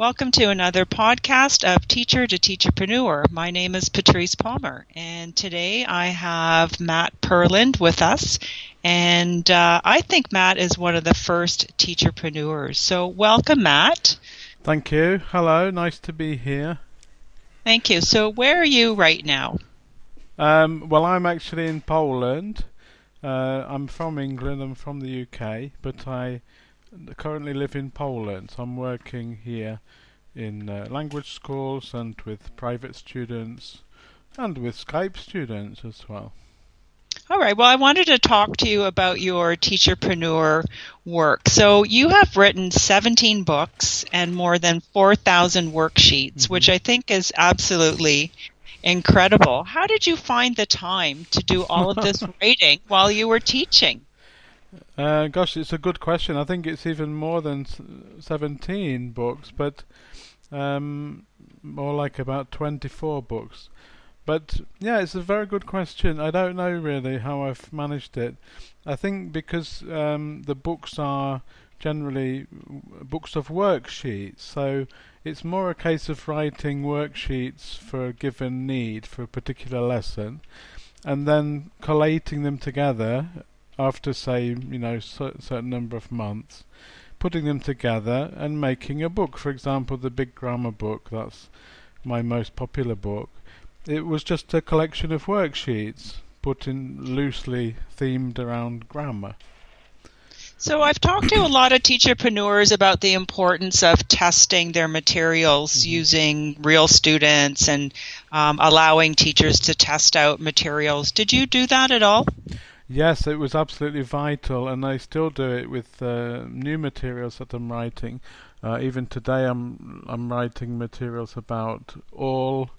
Welcome to another podcast of Teacher to Teacherpreneur. My name is Patrice Palmer, and today I have Matt Purland with us. And uh, I think Matt is one of the first teacherpreneurs. So, welcome, Matt. Thank you. Hello, nice to be here. Thank you. So, where are you right now? Um, well, I'm actually in Poland. Uh, I'm from England. I'm from the UK, but I currently live in Poland. So I'm working here in uh, language schools and with private students and with Skype students as well. All right. Well, I wanted to talk to you about your teacherpreneur work. So, you have written 17 books and more than 4,000 worksheets, mm-hmm. which I think is absolutely incredible. How did you find the time to do all of this writing while you were teaching? Uh, gosh, it's a good question. I think it's even more than 17 books, but um, more like about 24 books. But yeah, it's a very good question. I don't know really how I've managed it. I think because um, the books are generally books of worksheets, so it's more a case of writing worksheets for a given need for a particular lesson, and then collating them together after say you know certain number of months, putting them together and making a book. For example, the Big Grammar book. That's my most popular book. It was just a collection of worksheets put in loosely themed around grammar. So I've talked to a lot of teacherpreneurs about the importance of testing their materials mm-hmm. using real students and um, allowing teachers to test out materials. Did you do that at all? Yes, it was absolutely vital, and I still do it with uh, new materials that I'm writing. Uh, even today, I'm I'm writing materials about all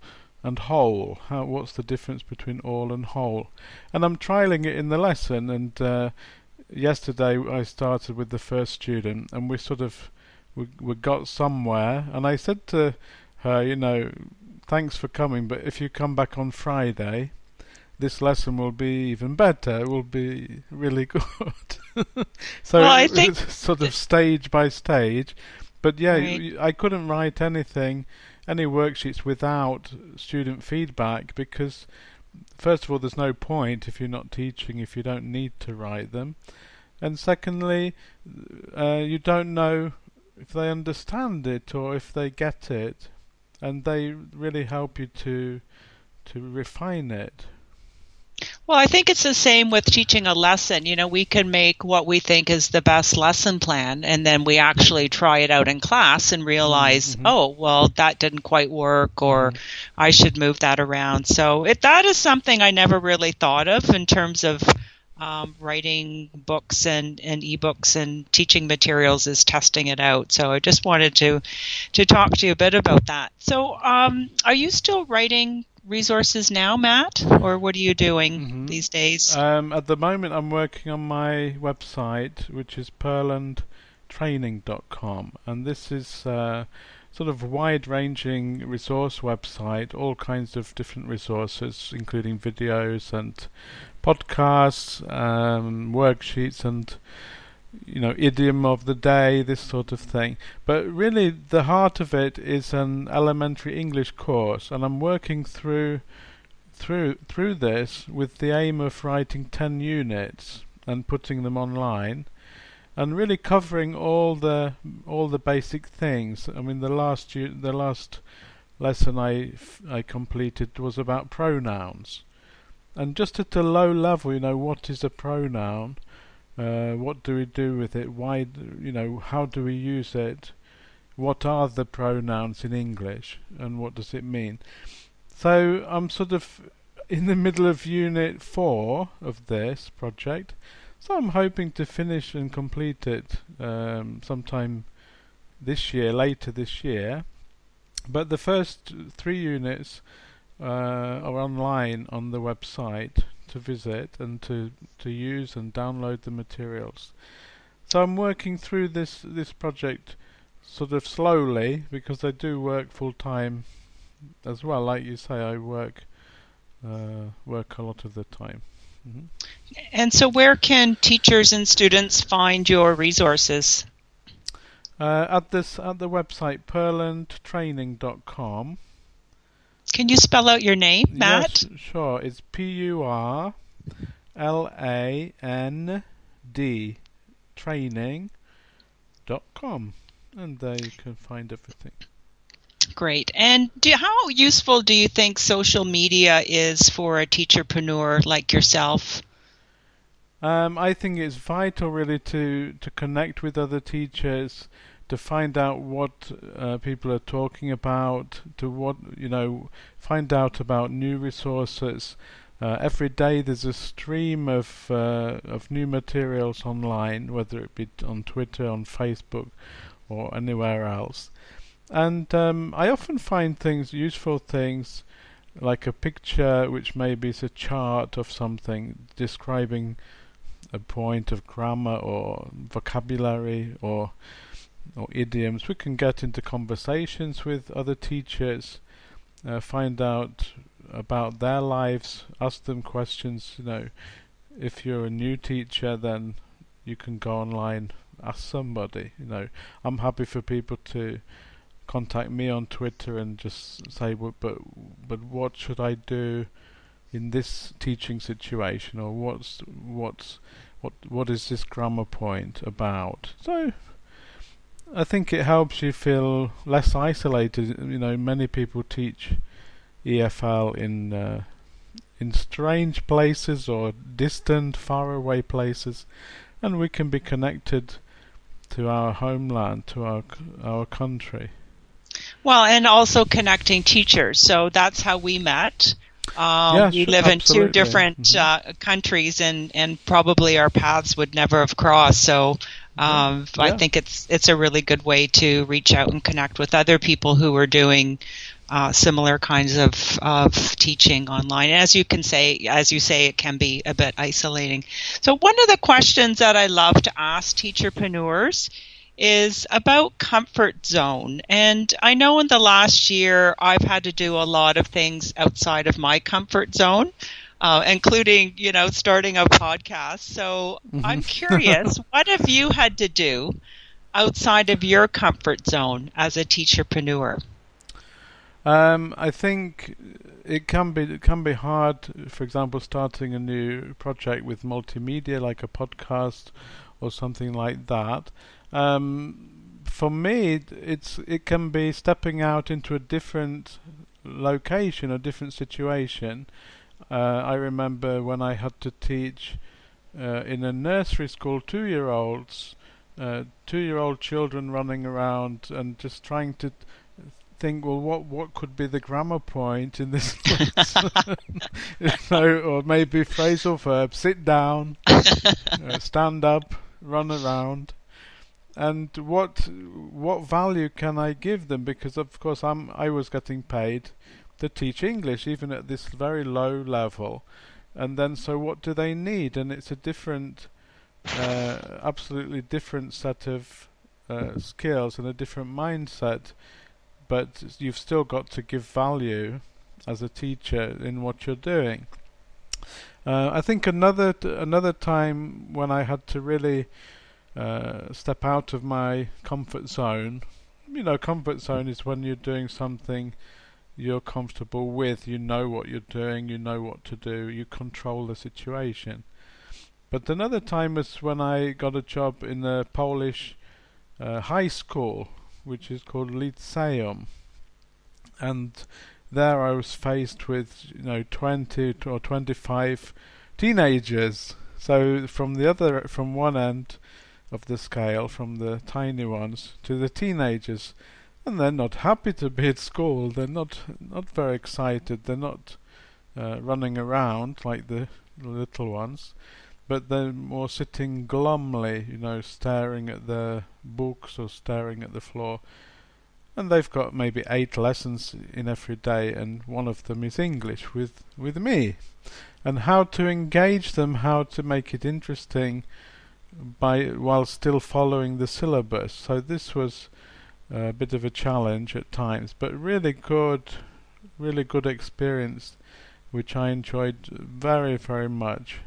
and whole. How what's the difference between all and whole? And I'm trialing it in the lesson. And uh, yesterday, I started with the first student, and we sort of we we got somewhere. And I said to her, you know, thanks for coming, but if you come back on Friday this lesson will be even better. It will be really good. so well, I think sort of stage by stage. But yeah, right. I couldn't write anything, any worksheets without student feedback because, first of all, there's no point if you're not teaching if you don't need to write them, and secondly, uh, you don't know if they understand it or if they get it, and they really help you to to refine it. Well, I think it's the same with teaching a lesson. You know, we can make what we think is the best lesson plan, and then we actually try it out in class and realize, mm-hmm. oh, well, that didn't quite work, or mm-hmm. I should move that around. So it, that is something I never really thought of in terms of um, writing books and, and ebooks and teaching materials is testing it out. So I just wanted to to talk to you a bit about that. So, um, are you still writing resources now, Matt, or what are you doing mm-hmm. these days? Um, at the moment, I'm working on my website, which is purlandtraining.com, and this is uh, sort of wide-ranging resource website, all kinds of different resources, including videos and podcasts, um, worksheets, and you know, idiom of the day, this sort of thing. But really, the heart of it is an elementary English course, and I'm working through through through this with the aim of writing ten units and putting them online, and really covering all the all the basic things. I mean, the last the last lesson I I completed was about pronouns, and just at a low level, you know, what is a pronoun? Uh, what do we do with it? Why, you know, how do we use it? What are the pronouns in English, and what does it mean? So I'm sort of in the middle of Unit Four of this project, so I'm hoping to finish and complete it um, sometime this year, later this year. But the first three units uh, are online on the website, to visit and to, to use and download the materials. So I'm working through this, this project sort of slowly because I do work full time as well. Like you say, I work uh, work a lot of the time. Mm-hmm. And so, where can teachers and students find your resources? Uh, at this at the website purlandtraining.com. Can you spell out your name, Matt? Yes, sure. It's P U R L A N D training.com. And there you can find everything. Great. And do, how useful do you think social media is for a teacherpreneur like yourself? Um, I think it's vital, really, to to connect with other teachers, to find out what uh, people are talking about, to what you know, find out about new resources. Uh, every day there's a stream of uh, of new materials online, whether it be on Twitter, on Facebook, or anywhere else. And um, I often find things, useful things, like a picture which maybe is a chart of something describing a point of grammar or vocabulary or or idioms. We can get into conversations with other teachers, uh, find out about their lives, ask them questions. You know, if you're a new teacher, then you can go online, ask somebody. You know, I'm happy for people to contact me on Twitter and just say, but but, but what should I do in this teaching situation, or what's what's what what is this grammar point about? So I think it helps you feel less isolated. You know, many people teach EFL in uh, in strange places or distant, far away places, and we can be connected to our homeland, to our our country. Well, and also connecting teachers. So that's how we met. Um, yeah, we live absolutely. in two different mm-hmm. uh, countries, and, and probably our paths would never have crossed. So um, yeah. I think it's it's a really good way to reach out and connect with other people who are doing uh, similar kinds of, of teaching online. As you can say, as you say, it can be a bit isolating. So one of the questions that I love to ask teacherpreneurs is about comfort zone. And I know in the last year I've had to do a lot of things outside of my comfort zone. Uh, including, you know, starting a podcast. So mm-hmm. I'm curious, what have you had to do outside of your comfort zone as a teacherpreneur? Um, I think it can be it can be hard. For example, starting a new project with multimedia, like a podcast or something like that. Um, for me, it's it can be stepping out into a different location, a different situation. Uh, I remember when I had to teach uh, in a nursery school two-year-olds, uh, two-year-old children running around and just trying to think, well, what what could be the grammar point in this know, or maybe phrasal verb: sit down, uh, stand up, run around and what what value can I give them? Because of course I'm I was getting paid to teach English even at this very low level, and then so what do they need? And it's a different, uh, absolutely different set of uh, skills and a different mindset, but you've still got to give value as a teacher in what you're doing. Uh, I think another t- another time when I had to really uh, step out of my comfort zone. You know, comfort zone is when you're doing something you're comfortable with, you know what you're doing, you know what to do, you control the situation. But another time was when I got a job in a Polish uh, high school, which is called Lyceum. And there I was faced with, you know, 20 or 25 teenagers. So from the other, from one end, of the scale from the tiny ones to the teenagers and they're not happy to be at school. They're not not very excited. They're not uh, running around like the little ones. But they're more sitting glumly you know staring at their books or staring at the floor. And they've got maybe eight lessons in every day and one of them is English with with me. And how to engage them how to make it interesting by while still following the syllabus. So this was a bit of a challenge at times, but really good, really good experience, which I enjoyed very very much.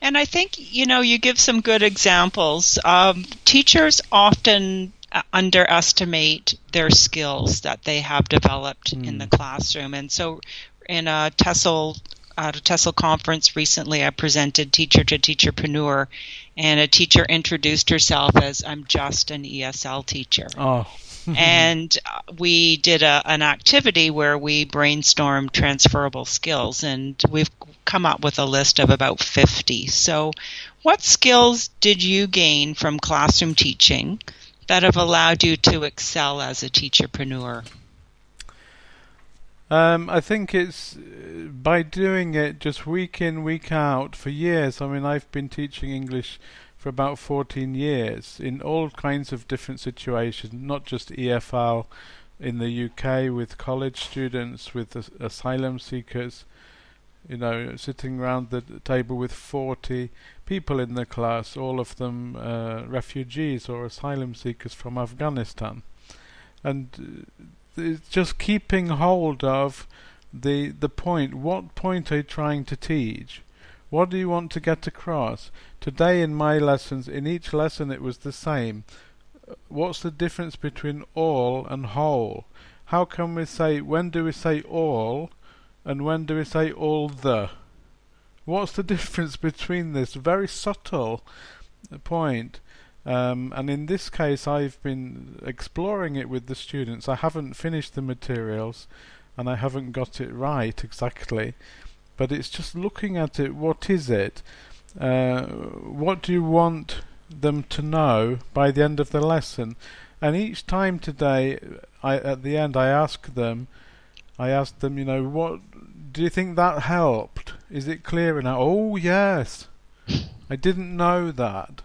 And I think, you know, you give some good examples. Um, teachers often uh, underestimate their skills that they have developed mm. in the hmm. classroom. And so in a TESOL at a TESOL conference recently, I presented Teacher to Teacherpreneur, and a teacher introduced herself as I'm just an ESL teacher. Oh. and uh, we did a, an activity where we brainstormed transferable skills, and we've come up with a list of about 50. So, what skills did you gain from classroom teaching that have allowed you to excel as a teacherpreneur? Um, I think it's uh, by doing it just week in, week out for years. I mean, I've been teaching English for about 14 years in all kinds of different situations, not just EFL in the UK with college students, with asylum seekers, you know, sitting around the table with 40 people in the class, all of them uh, refugees or asylum seekers from Afghanistan. And uh, it's just keeping hold of the the point. What point are you trying to teach? What do you want to get across? Today in my lessons, in each lesson it was the same. What's the difference between all and whole? How can we say, when do we say all and when do we say all the? What's the difference between this? Very subtle point. Um, and in this case, I've been exploring it with the students. I haven't finished the materials, and I haven't got it right exactly. But it's just looking at it. What is it? Uh, what do you want them to know by the end of the lesson? And each time today, I, at the end, I ask them. I ask them, you know, what do you think that helped? Is it clear enough? Oh yes, I didn't know that.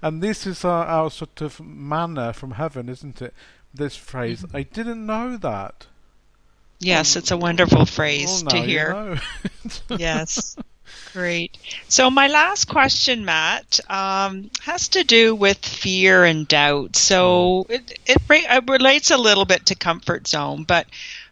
And this is our, our sort of manna from heaven, isn't it? This phrase. Mm-hmm. I didn't know that. Yes, it's a wonderful phrase well, to hear. You know. yes. Great. So my last question, Matt, um, has to do with fear and doubt. So mm. it, it, it, relates a little bit to comfort zone, but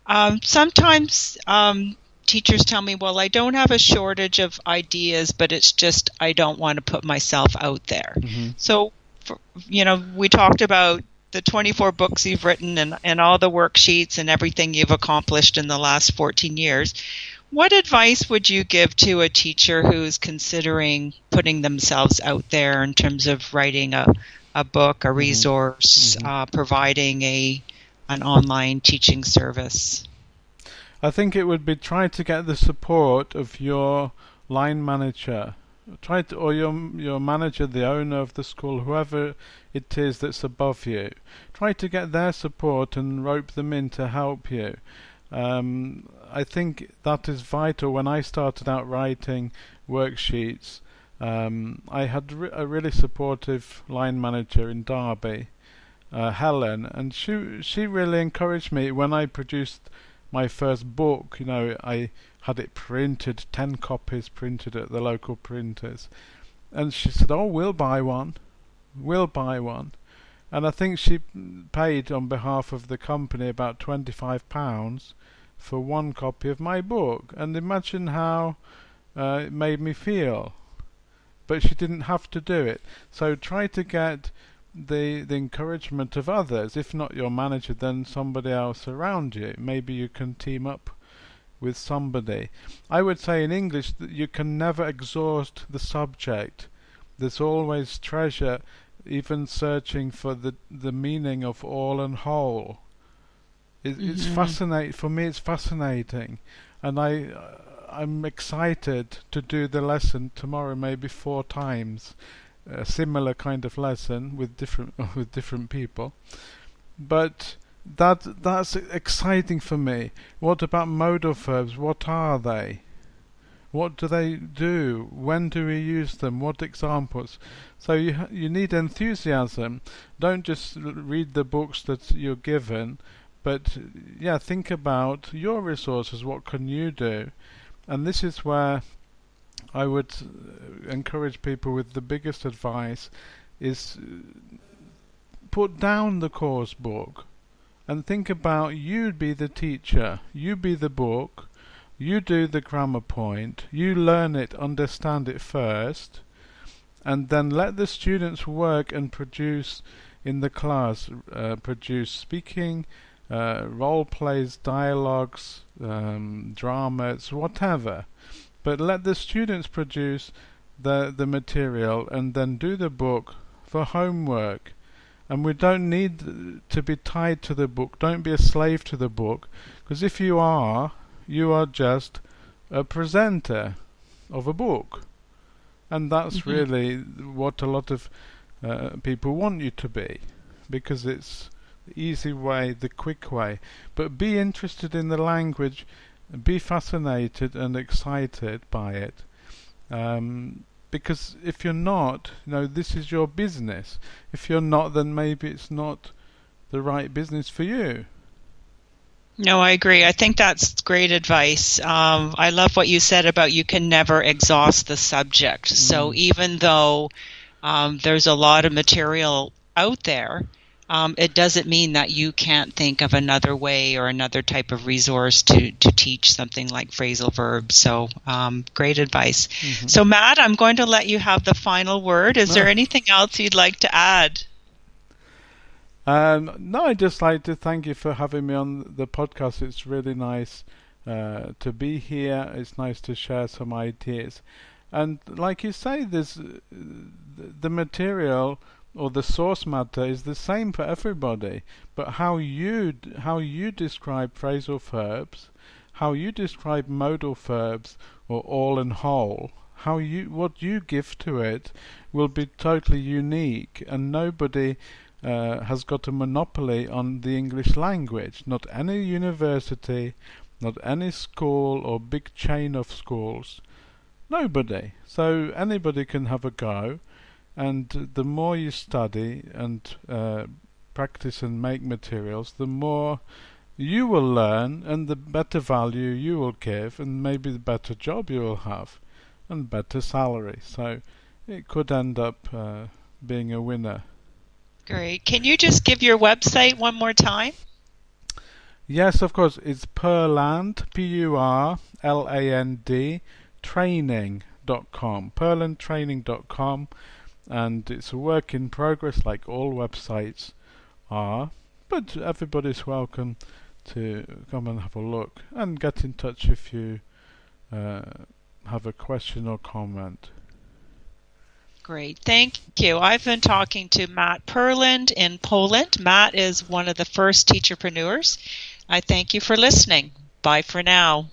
um, sometimes um, teachers tell me, well, I don't have a shortage of ideas, but it's just I don't want to put myself out there. Mm-hmm. So, for, you know, we talked about the 24 books you've written and, and all the worksheets and everything you've accomplished in the last 14 years. What advice would you give to a teacher who's considering putting themselves out there in terms of writing a, a book, a mm-hmm. resource, mm-hmm. uh, providing a an online teaching service? I think it would be try to get the support of your line manager, try to, or your your manager, the owner of the school, whoever it is that's above you. Try to get their support and rope them in to help you. Um, I think that is vital. When I started out writing worksheets, um, I had re- a really supportive line manager in Derby, uh, Helen, and she she really encouraged me when I produced my first book, you know, I had it printed, ten copies printed at the local printers. And she said, Oh, we'll buy one. We'll buy one. And I think she paid on behalf of the company about £25 for one copy of my book. And imagine how uh, it made me feel. But she didn't have to do it. So try to get the the encouragement of others. If not your manager, then somebody else around you. Maybe you can team up with somebody. I would say in English that you can never exhaust the subject. There's always treasure, even searching for the the meaning of all and whole. It, mm-hmm. It's fascinating for me. It's fascinating, and I. Uh, I'm excited to do the lesson tomorrow, maybe four times, a similar kind of lesson with different with different people. But that that's exciting for me. What about modal verbs? What are they? What do they do? When do we use them? What examples? So you you need enthusiasm. Don't just read the books that you're given, but yeah, think about your resources. What can you do? And this is where I would uh, encourage people with the biggest advice is uh, put down the course book and think about you be the teacher, you be the book, you do the grammar point, you learn it, understand it first, and then let the students work and produce in the class, uh, produce speaking, uh, role plays, dialogues, um, dramas, whatever. But let the students produce the the material and then do the book for homework. And we don't need to be tied to the book. Don't be a slave to the book, because if you are, you are just a presenter of a book. And that's mm-hmm. really what a lot of uh, people want you to be, because it's the easy way, the quick way. But be interested in the language, be fascinated and excited by it. Um, because if you're not, you know, this is your business. If you're not, then maybe it's not the right business for you. No, I agree. I think that's great advice. Um, I love what you said about you can never exhaust the subject. Mm. So even though um, there's a lot of material out there, um, it doesn't mean that you can't think of another way or another type of resource to, to teach something like phrasal verbs. So, um, great advice. Mm-hmm. So, Matt, I'm going to let you have the final word. Is there anything else you'd like to add? Um, no, I'd just like to thank you for having me on the podcast. It's really nice uh, to be here. It's nice to share some ideas. And like you say, there's uh, the material or the source matter is the same for everybody. But how you how you describe phrasal verbs, how you describe modal verbs or all and whole, how you what you give to it will be totally unique, and nobody uh, has got a monopoly on the English language. Not any university, not any school or big chain of schools. Nobody. So anybody can have a go, and the more you study and uh, practice and make materials, the more you will learn, and the better value you will give, and maybe the better job you will have, and better salary. So it could end up uh, being a winner. Great. Can you just give your website one more time? Yes, of course. It's Purland, P U R L A N D, training.com. Purlandtraining.com. And it's a work in progress, like all websites are. But everybody's welcome to come and have a look and get in touch if you uh, have a question or comment. Great, thank you. I've been talking to Matt Purland in Poland. Matt is one of the first teacherpreneurs. I thank you for listening. Bye for now.